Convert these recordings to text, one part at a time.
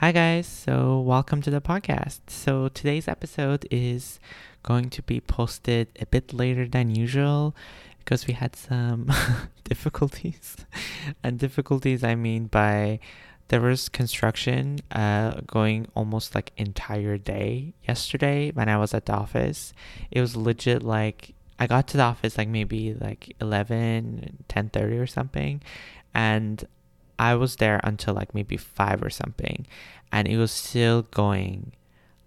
Hi, guys. So, welcome to the podcast. So, today's episode is going to be posted a bit later than usual because we had some difficulties. and difficulties, I mean, by there was construction uh, going almost like entire day yesterday when I was at the office. It was legit like I got to the office like maybe like 11, 10.30 or something. And I was there until like maybe five or something, and it was still going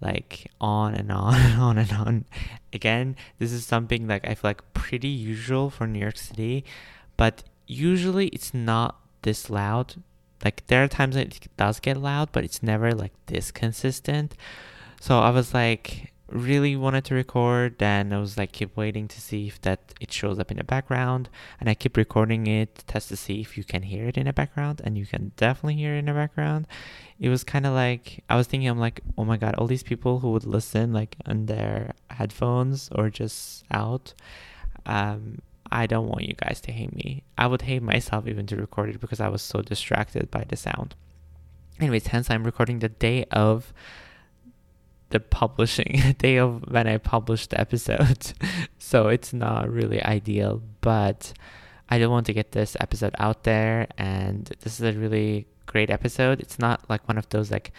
like on and on and on and on. Again, this is something like I feel like pretty usual for New York City, but usually it's not this loud. Like there are times it does get loud, but it's never like this consistent. So I was like, really wanted to record and i was like keep waiting to see if that it shows up in the background and i keep recording it test to see if you can hear it in the background and you can definitely hear it in the background it was kind of like i was thinking i'm like oh my god all these people who would listen like on their headphones or just out um i don't want you guys to hate me i would hate myself even to record it because i was so distracted by the sound anyways hence i'm recording the day of the publishing day of when I published the episode. so it's not really ideal, but I don't want to get this episode out there and this is a really great episode. It's not like one of those like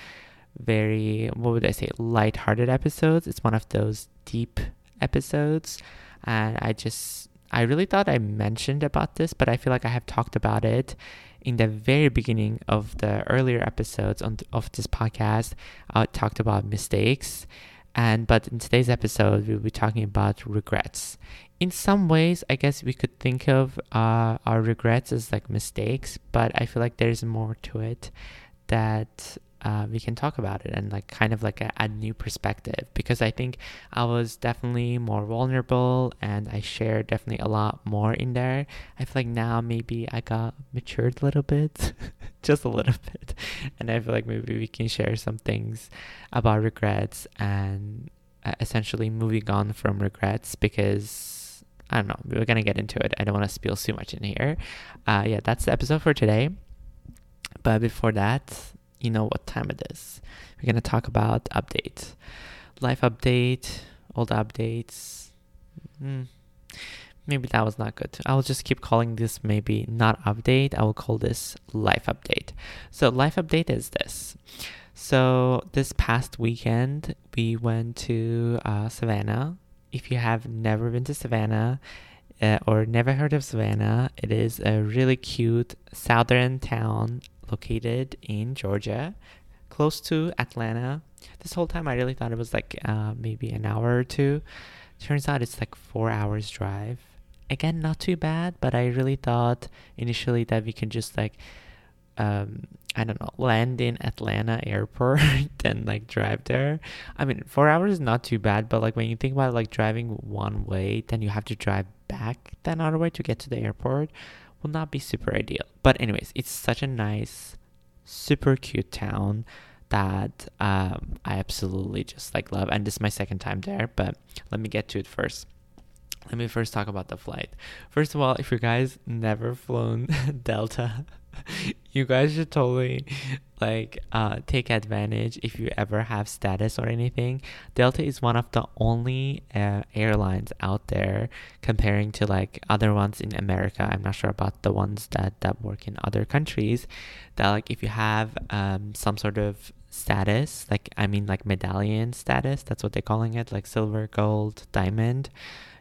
very what would I say light-hearted episodes. It's one of those deep episodes and I just I really thought I mentioned about this, but I feel like I have talked about it in the very beginning of the earlier episodes on, of this podcast, I talked about mistakes. And but in today's episode, we'll be talking about regrets. In some ways, I guess we could think of uh, our regrets as like mistakes, but I feel like there's more to it that uh, we can talk about it and like kind of like a, a, new perspective because I think I was definitely more vulnerable and I shared definitely a lot more in there. I feel like now maybe I got matured a little bit, just a little bit, and I feel like maybe we can share some things about regrets and uh, essentially moving on from regrets because I don't know, we're gonna get into it. I don't want to spill too much in here. Uh, yeah, that's the episode for today. But before that, you know what time it is. We're going to talk about updates. Life update, old updates. Mm, maybe that was not good. I will just keep calling this maybe not update. I will call this life update. So, life update is this. So, this past weekend, we went to uh, Savannah. If you have never been to Savannah, uh, or never heard of Savannah, it is a really cute southern town located in Georgia, close to Atlanta. This whole time I really thought it was like uh, maybe an hour or two. Turns out it's like four hours drive. Again, not too bad, but I really thought initially that we can just like um, I don't know, land in Atlanta airport and like drive there. I mean, four hours is not too bad, but like when you think about like driving one way, then you have to drive back that other way to get to the airport will not be super ideal. But anyways, it's such a nice, super cute town that um, I absolutely just like love. And this is my second time there, but let me get to it first. Let me first talk about the flight. First of all, if you guys never flown Delta, you guys should totally like uh, take advantage if you ever have status or anything. Delta is one of the only uh, airlines out there comparing to like other ones in America. I'm not sure about the ones that that work in other countries. That like if you have um, some sort of status, like I mean like medallion status, that's what they're calling it, like silver, gold, diamond,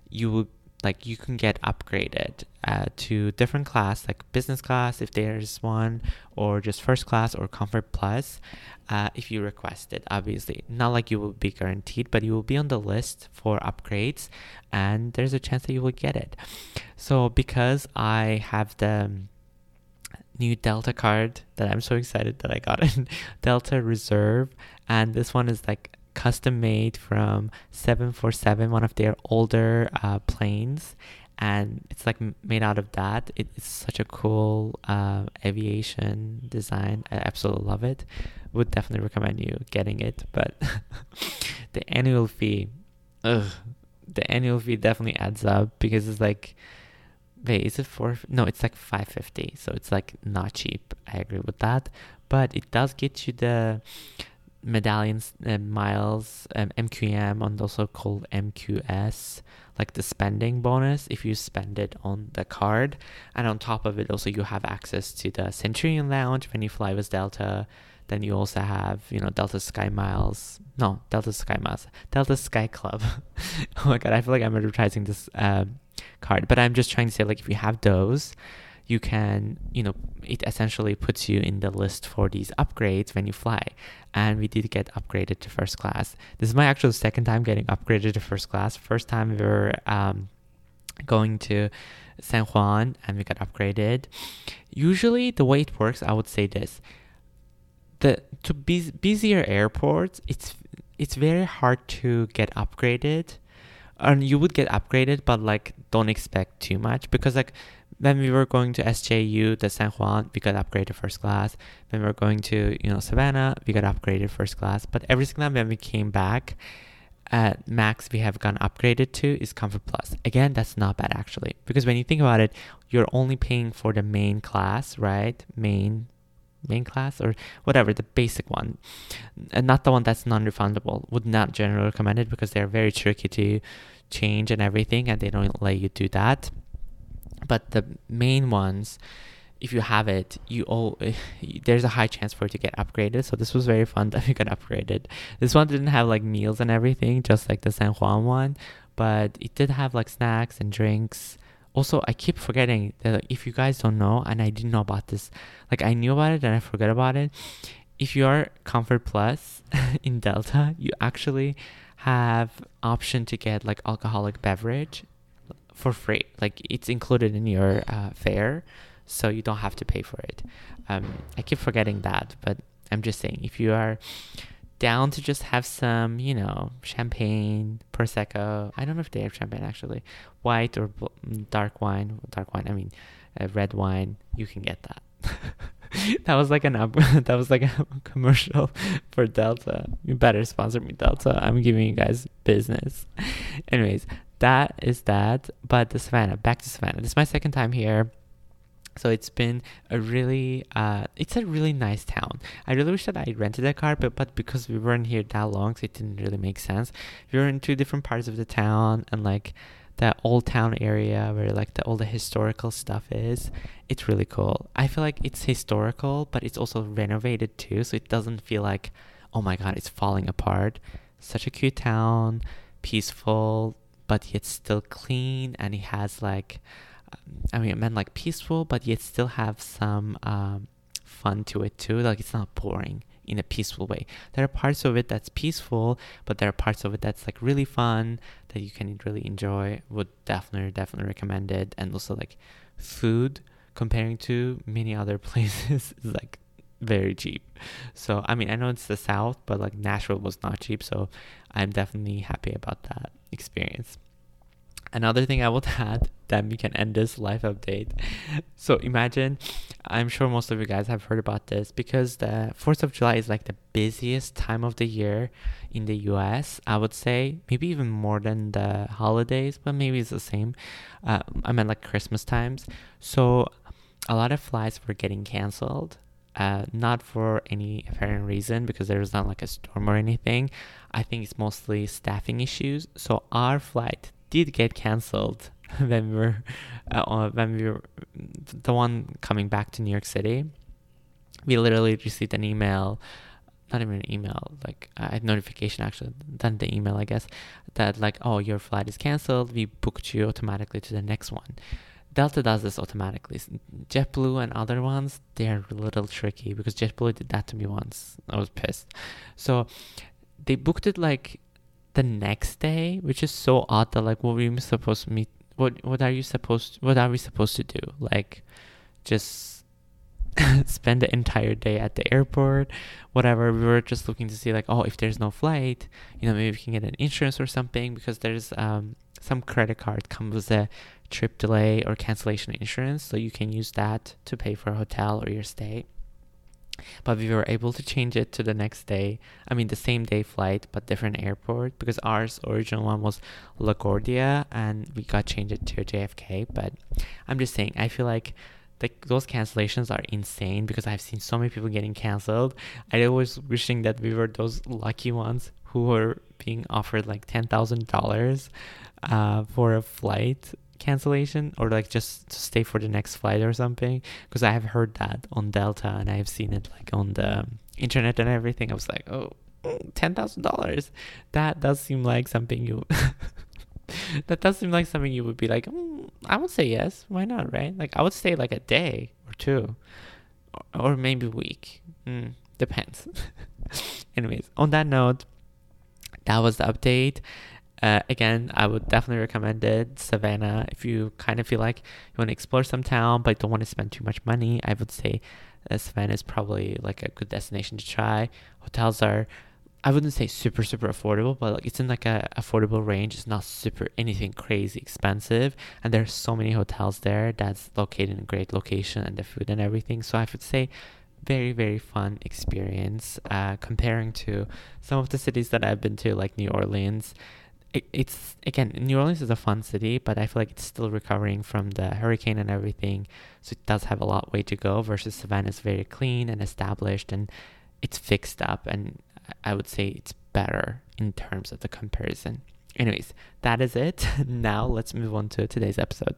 you would like you can get upgraded uh, to different class like business class if there's one or just first class or comfort plus uh, if you request it obviously not like you will be guaranteed but you will be on the list for upgrades and there's a chance that you will get it so because i have the new delta card that i'm so excited that i got it delta reserve and this one is like custom made from 747, one of their older uh, planes. And it's like made out of that. it's such a cool uh, aviation design. I absolutely love it. Would definitely recommend you getting it. But the annual fee, ugh, the annual fee definitely adds up because it's like wait, is it four? No, it's like five fifty. So it's like not cheap. I agree with that, but it does get you the medallions, uh, miles, um, MQM, and also called MQS, like the spending bonus if you spend it on the card. And on top of it, also you have access to the Centurion Lounge when you fly with Delta. Then you also have, you know, Delta Sky Miles. No, Delta Sky Miles. Delta Sky Club. oh my god, I feel like I'm advertising this um, card, but I'm just trying to say like if you have those, you can, you know, it essentially puts you in the list for these upgrades when you fly. And we did get upgraded to first class. This is my actual second time getting upgraded to first class. First time we were um, going to San Juan and we got upgraded. Usually, the way it works, I would say this: the to bus- busier airports, it's it's very hard to get upgraded and you would get upgraded but like don't expect too much because like when we were going to SJU, the San Juan, we got upgraded first class. When we were going to, you know, Savannah, we got upgraded first class. But every single time when we came back, at max we have gone upgraded to is Comfort Plus. Again, that's not bad actually. Because when you think about it, you're only paying for the main class, right? Main main class or whatever the basic one. And not the one that's non-refundable would not generally recommend it because they're very tricky to change and everything and they don't let you do that. But the main ones if you have it you all there's a high chance for it to get upgraded. So this was very fun that we got upgraded. This one didn't have like meals and everything just like the san juan one but it did have like snacks and drinks also i keep forgetting that like, if you guys don't know and i didn't know about this like i knew about it and i forgot about it if you are comfort plus in delta you actually have option to get like alcoholic beverage for free. Like it's included in your uh, fare, so you don't have to pay for it. Um, I keep forgetting that, but I'm just saying if you are down to just have some, you know, champagne, prosecco. I don't know if they have champagne actually, white or dark wine. Dark wine. I mean, uh, red wine. You can get that. that was like an up, that was like a commercial for Delta. You better sponsor me, Delta. I'm giving you guys business. Anyways, that is that. But the Savannah, back to Savannah. This is my second time here. So it's been a really, uh, it's a really nice town. I really wish that I rented a car, but, but because we weren't here that long, so it didn't really make sense. We were in two different parts of the town, and like that old town area where like the all the historical stuff is. It's really cool. I feel like it's historical, but it's also renovated too, so it doesn't feel like, oh my god, it's falling apart. Such a cute town, peaceful but yet still clean and it has like I mean, I meant like peaceful, but yet still have some um, fun to it too. Like it's not boring in a peaceful way. There are parts of it that's peaceful, but there are parts of it that's like really fun that you can really enjoy. Would definitely, definitely recommend it. And also like food comparing to many other places is like very cheap. So I mean, I know it's the South, but like Nashville was not cheap. So I'm definitely happy about that experience. Another thing I would add, that we can end this life update. So imagine, I'm sure most of you guys have heard about this because the 4th of July is like the busiest time of the year in the US, I would say. Maybe even more than the holidays, but maybe it's the same. Uh, I meant like Christmas times. So a lot of flights were getting canceled. Uh, not for any apparent reason because there was not like a storm or anything. I think it's mostly staffing issues. So our flight did get cancelled when we were uh, when we were the one coming back to New York City. We literally received an email, not even an email, like a notification actually, then the email I guess, that like oh your flight is cancelled. We booked you automatically to the next one. Delta does this automatically. JetBlue and other ones, they're a little tricky because JetBlue did that to me once. I was pissed. So they booked it like the next day, which is so odd that like what you supposed to meet what what are you supposed what are we supposed to do? Like just spend the entire day at the airport, whatever. We were just looking to see like, oh, if there's no flight, you know, maybe we can get an insurance or something because there's um some credit card comes with a trip delay or cancellation insurance, so you can use that to pay for a hotel or your stay. But we were able to change it to the next day. I mean, the same day flight, but different airport because ours original one was LaGuardia, and we got changed it to JFK. But I'm just saying, I feel like those cancellations are insane because I've seen so many people getting canceled. I was wishing that we were those lucky ones who were being offered like ten thousand uh, dollars for a flight cancellation or like just to stay for the next flight or something because I have heard that on Delta and I have seen it like on the internet and everything. I was like, oh, ten thousand dollars. That does seem like something you. that does seem like something you would be like. Mm, I would say yes. Why not? Right? Like I would stay like a day or two, or, or maybe week. Mm, depends. Anyways, on that note, that was the update. Uh, again, I would definitely recommend it. Savannah, if you kind of feel like you want to explore some town but don't want to spend too much money, I would say uh, Savannah is probably like a good destination to try. Hotels are, I wouldn't say super super affordable, but like it's in like a affordable range. It's not super anything crazy expensive, and there's so many hotels there that's located in a great location and the food and everything. So I would say very very fun experience uh, comparing to some of the cities that I've been to, like New Orleans it, it's again New Orleans is a fun city, but I feel like it's still recovering from the hurricane and everything, so it does have a lot way to go. Versus Savannah is very clean and established, and it's fixed up, and I would say it's better in terms of the comparison. Anyways, that is it. now let's move on to today's episode.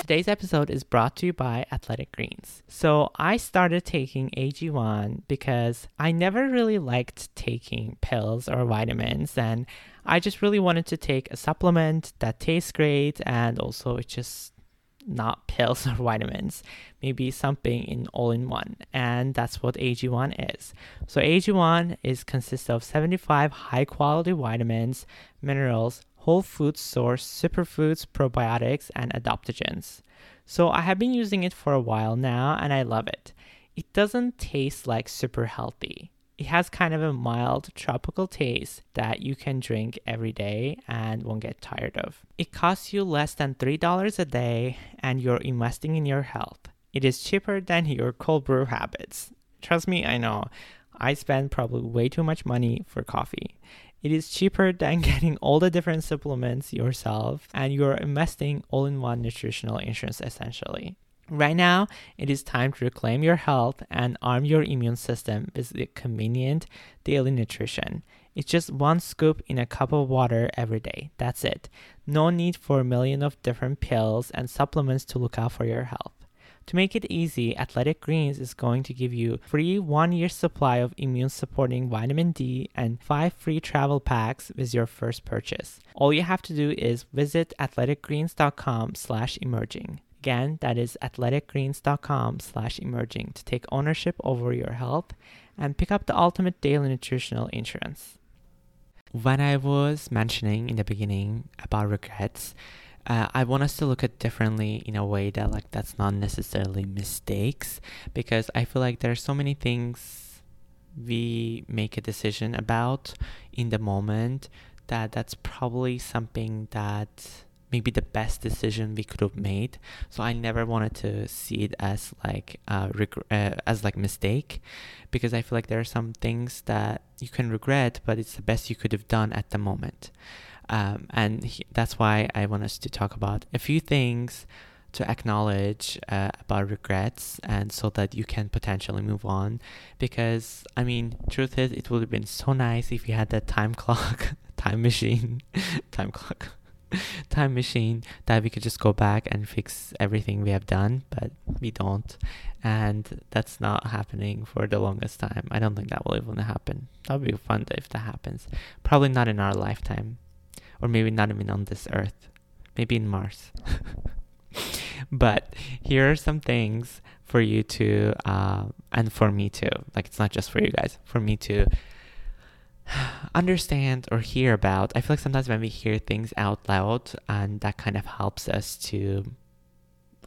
Today's episode is brought to you by Athletic Greens. So, I started taking AG1 because I never really liked taking pills or vitamins, and I just really wanted to take a supplement that tastes great and also it's just not pills or vitamins, maybe something in all in one. And that's what AG1 is. So AG1 is consists of 75 high quality vitamins, minerals, whole food source superfoods, probiotics, and adaptogens. So I have been using it for a while now and I love it. It doesn't taste like super healthy. It has kind of a mild tropical taste that you can drink every day and won't get tired of. It costs you less than $3 a day and you're investing in your health. It is cheaper than your cold brew habits. Trust me, I know. I spend probably way too much money for coffee. It is cheaper than getting all the different supplements yourself, and you're investing all in one nutritional insurance essentially. Right now, it is time to reclaim your health and arm your immune system with the convenient daily nutrition. It's just one scoop in a cup of water every day. That's it. No need for a million of different pills and supplements to look out for your health. To make it easy, Athletic Greens is going to give you free one year supply of immune supporting vitamin D and five free travel packs with your first purchase. All you have to do is visit athleticgreens.com slash emerging. Again, that is athleticgreens.com slash emerging to take ownership over your health and pick up the ultimate daily nutritional insurance. When I was mentioning in the beginning about regrets, uh, I want us to look at differently in a way that like that's not necessarily mistakes because I feel like there are so many things we make a decision about in the moment that that's probably something that maybe the best decision we could have made. So i never wanted to see it as like uh, reg- uh, as like mistake because i feel like there are some things that you can regret but it's the best you could have done at the moment um, and he, that's why I want us to talk about a few things to acknowledge uh, about regrets and so that you can potentially move on. Because, I mean, truth is, it would have been so nice if you had that time clock, time machine, time clock. time machine that we could just go back and fix everything we have done, but we don't. And that's not happening for the longest time. I don't think that will even happen. That would be fun if that happens. Probably not in our lifetime or maybe not even on this earth, maybe in Mars. but here are some things for you to, uh, and for me too. Like it's not just for you guys, for me to understand or hear about. I feel like sometimes when we hear things out loud, and that kind of helps us to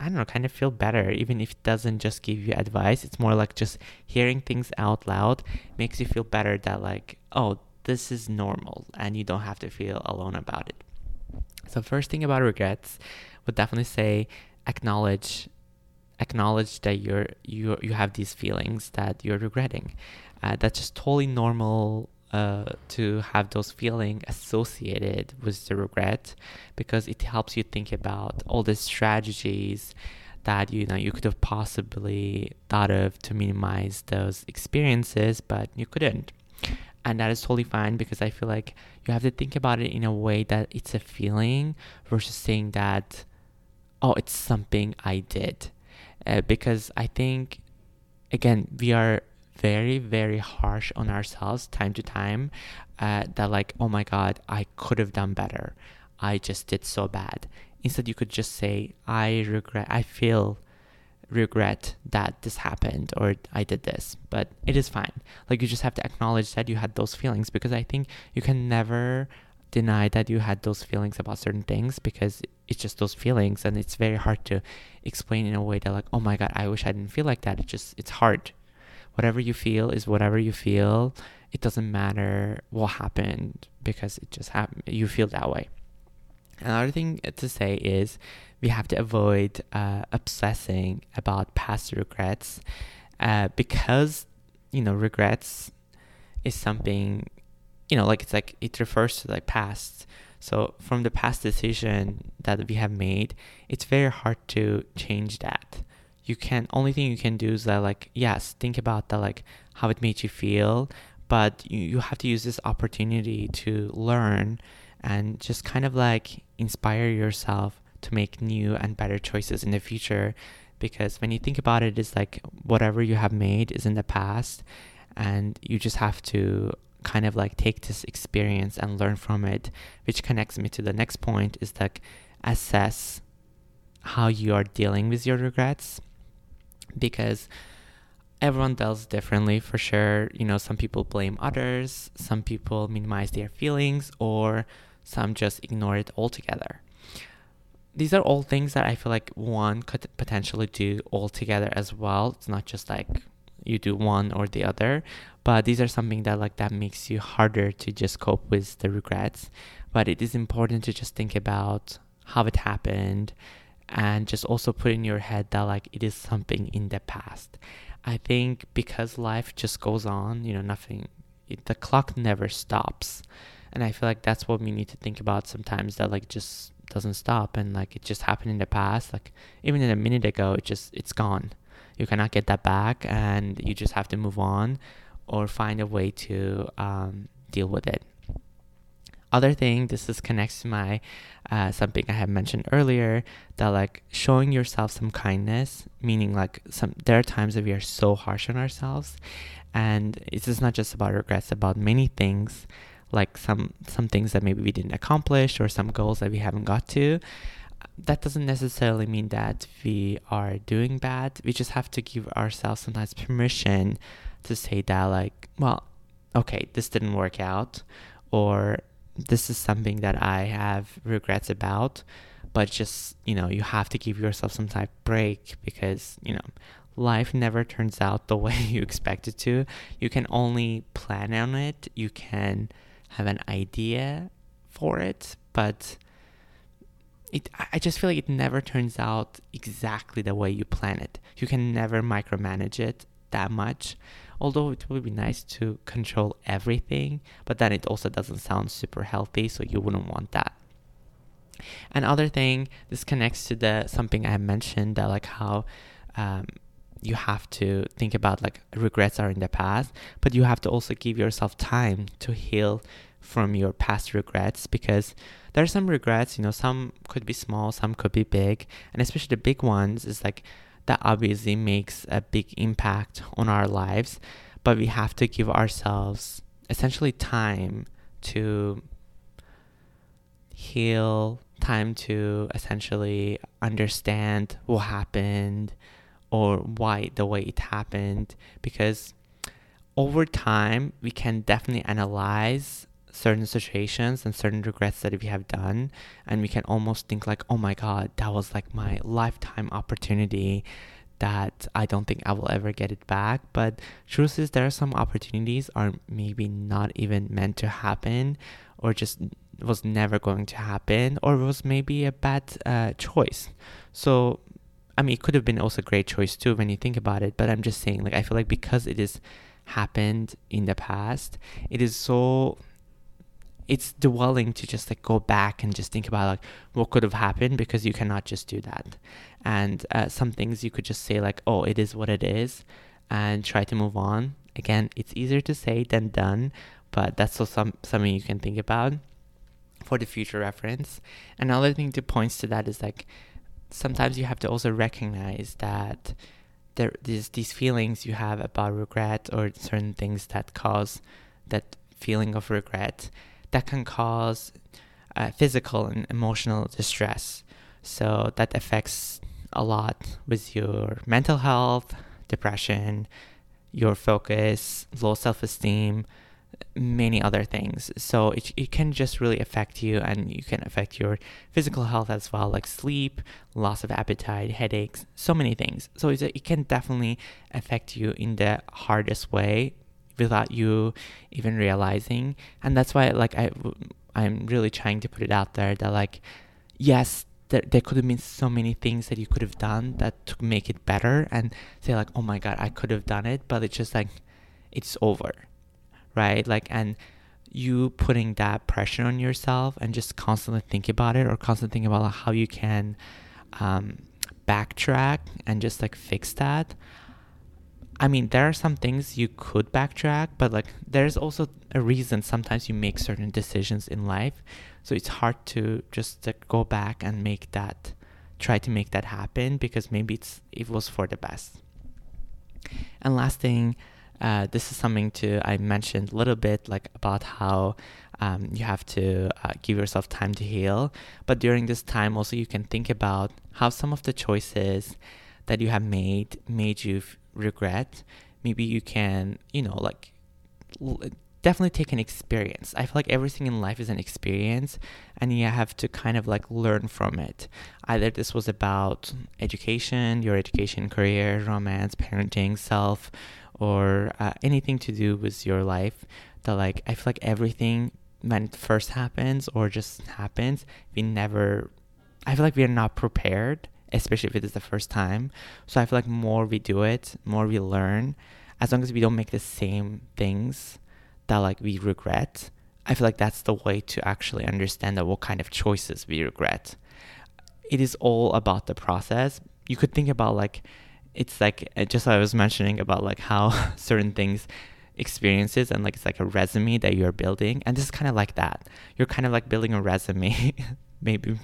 I don't know, kind of feel better, even if it doesn't just give you advice. It's more like just hearing things out loud makes you feel better that, like, oh, this is normal and you don't have to feel alone about it. So, first thing about regrets, would definitely say acknowledge acknowledge that you're you you have these feelings that you're regretting. Uh, that's just totally normal uh, to have those feelings associated with the regret because it helps you think about all the strategies that you know you could have possibly thought of to minimize those experiences but you couldn't and that is totally fine because i feel like you have to think about it in a way that it's a feeling versus saying that oh it's something i did. Uh, because i think again we are very very harsh on ourselves time to time uh, that like oh my god i could have done better. I just did so bad. Instead you could just say i regret i feel regret that this happened or i did this but it is fine like you just have to acknowledge that you had those feelings because i think you can never deny that you had those feelings about certain things because it's just those feelings and it's very hard to explain in a way that like oh my god i wish i didn't feel like that it just it's hard whatever you feel is whatever you feel. It doesn't matter what happened because it just happened. You feel that way. Another thing to say is we have to avoid uh, obsessing about past regrets uh, because, you know, regrets is something, you know, like it's like it refers to like past. So from the past decision that we have made, it's very hard to change that you can only thing you can do is that like yes think about that like how it made you feel but you, you have to use this opportunity to learn and just kind of like inspire yourself to make new and better choices in the future because when you think about it it's like whatever you have made is in the past and you just have to kind of like take this experience and learn from it which connects me to the next point is like assess how you are dealing with your regrets because everyone deals differently for sure. You know, some people blame others, some people minimize their feelings, or some just ignore it altogether. These are all things that I feel like one could potentially do all together as well. It's not just like you do one or the other, but these are something that like that makes you harder to just cope with the regrets. But it is important to just think about how it happened, and just also put in your head that like it is something in the past. I think because life just goes on, you know, nothing, it, the clock never stops. And I feel like that's what we need to think about sometimes that like just doesn't stop and like it just happened in the past. Like even in a minute ago, it just, it's gone. You cannot get that back and you just have to move on or find a way to um, deal with it other thing this is connects to my uh, something i have mentioned earlier that like showing yourself some kindness meaning like some there are times that we are so harsh on ourselves and it's just not just about regrets about many things like some some things that maybe we didn't accomplish or some goals that we haven't got to that doesn't necessarily mean that we are doing bad we just have to give ourselves sometimes permission to say that like well okay this didn't work out or this is something that I have regrets about, but just, you know, you have to give yourself some type of break because, you know, life never turns out the way you expect it to. You can only plan on it, you can have an idea for it, but it I just feel like it never turns out exactly the way you plan it. You can never micromanage it that much although it would be nice to control everything, but then it also doesn't sound super healthy, so you wouldn't want that. Another thing, this connects to the something I mentioned that like how um, you have to think about like regrets are in the past, but you have to also give yourself time to heal from your past regrets because there are some regrets, you know, some could be small, some could be big, and especially the big ones is like that obviously makes a big impact on our lives, but we have to give ourselves essentially time to heal, time to essentially understand what happened or why the way it happened because over time we can definitely analyze certain situations and certain regrets that we have done and we can almost think like oh my god that was like my lifetime opportunity that I don't think I will ever get it back. But truth is there are some opportunities are maybe not even meant to happen or just was never going to happen or was maybe a bad uh, choice. So I mean, it could have been also a great choice too when you think about it. But I'm just saying, like, I feel like because it is happened in the past, it is so it's dwelling to just like go back and just think about like what could have happened because you cannot just do that and uh, some things you could just say like oh it is what it is and try to move on again it's easier to say than done but that's also some, something you can think about for the future reference another thing to points to that is like sometimes you have to also recognize that there these these feelings you have about regret or certain things that cause that feeling of regret that can cause uh, physical and emotional distress. So that affects a lot with your mental health, depression, your focus, low self esteem, many other things. So it, it can just really affect you and you can affect your physical health as well, like sleep, loss of appetite, headaches, so many things. So it can definitely affect you in the hardest way without you even realizing and that's why like i i'm really trying to put it out there that like yes there, there could have been so many things that you could have done that to make it better and say like oh my god i could have done it but it's just like it's over right like and you putting that pressure on yourself and just constantly think about it or constantly think about how you can um, backtrack and just like fix that I mean, there are some things you could backtrack, but like there's also a reason sometimes you make certain decisions in life. So it's hard to just like, go back and make that, try to make that happen because maybe it's it was for the best. And last thing, uh, this is something to I mentioned a little bit like about how um, you have to uh, give yourself time to heal. But during this time, also you can think about how some of the choices that you have made made you regret, maybe you can, you know, like definitely take an experience. I feel like everything in life is an experience and you have to kind of like learn from it. Either this was about education, your education, career, romance, parenting, self, or uh, anything to do with your life. That like I feel like everything when it first happens or just happens, we never I feel like we are not prepared especially if it is the first time. So I feel like more we do it, more we learn, as long as we don't make the same things that like we regret. I feel like that's the way to actually understand that what kind of choices we regret. It is all about the process. You could think about like it's like uh, just I was mentioning about like how certain things experiences and like it's like a resume that you're building and this is kind of like that. You're kind of like building a resume maybe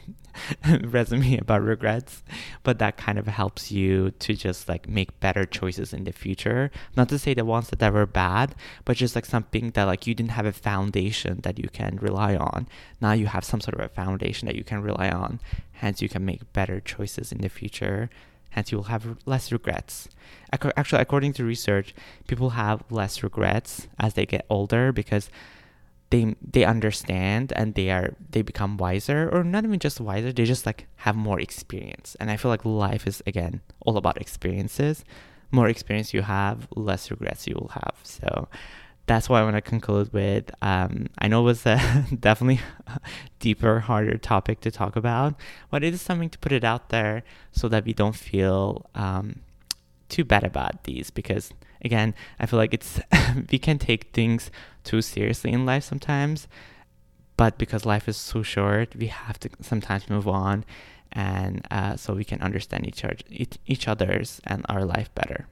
resume about regrets but that kind of helps you to just like make better choices in the future. Not to say the ones that were bad but just like something that like you didn't have a foundation that you can rely on. Now you have some sort of a foundation that you can rely on. Hence you can make better choices in the future hence you will have less regrets. Actually according to research people have less regrets as they get older because they they understand and they are they become wiser or not even just wiser they just like have more experience. And i feel like life is again all about experiences. More experience you have less regrets you will have. So that's why i want to conclude with um, i know it was a definitely deeper harder topic to talk about but it is something to put it out there so that we don't feel um, too bad about these because again i feel like it's we can take things too seriously in life sometimes but because life is so short we have to sometimes move on and uh, so we can understand each other each other's and our life better.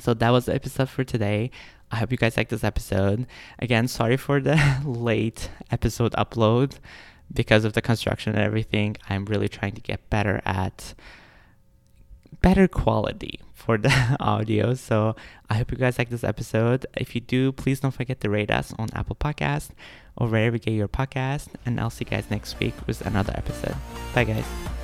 So that was the episode for today i hope you guys like this episode again sorry for the late episode upload because of the construction and everything i'm really trying to get better at better quality for the audio. So I hope you guys like this episode. If you do, please don't forget to rate us on Apple Podcast or wherever you get your podcast. And I'll see you guys next week with another episode. Bye, guys.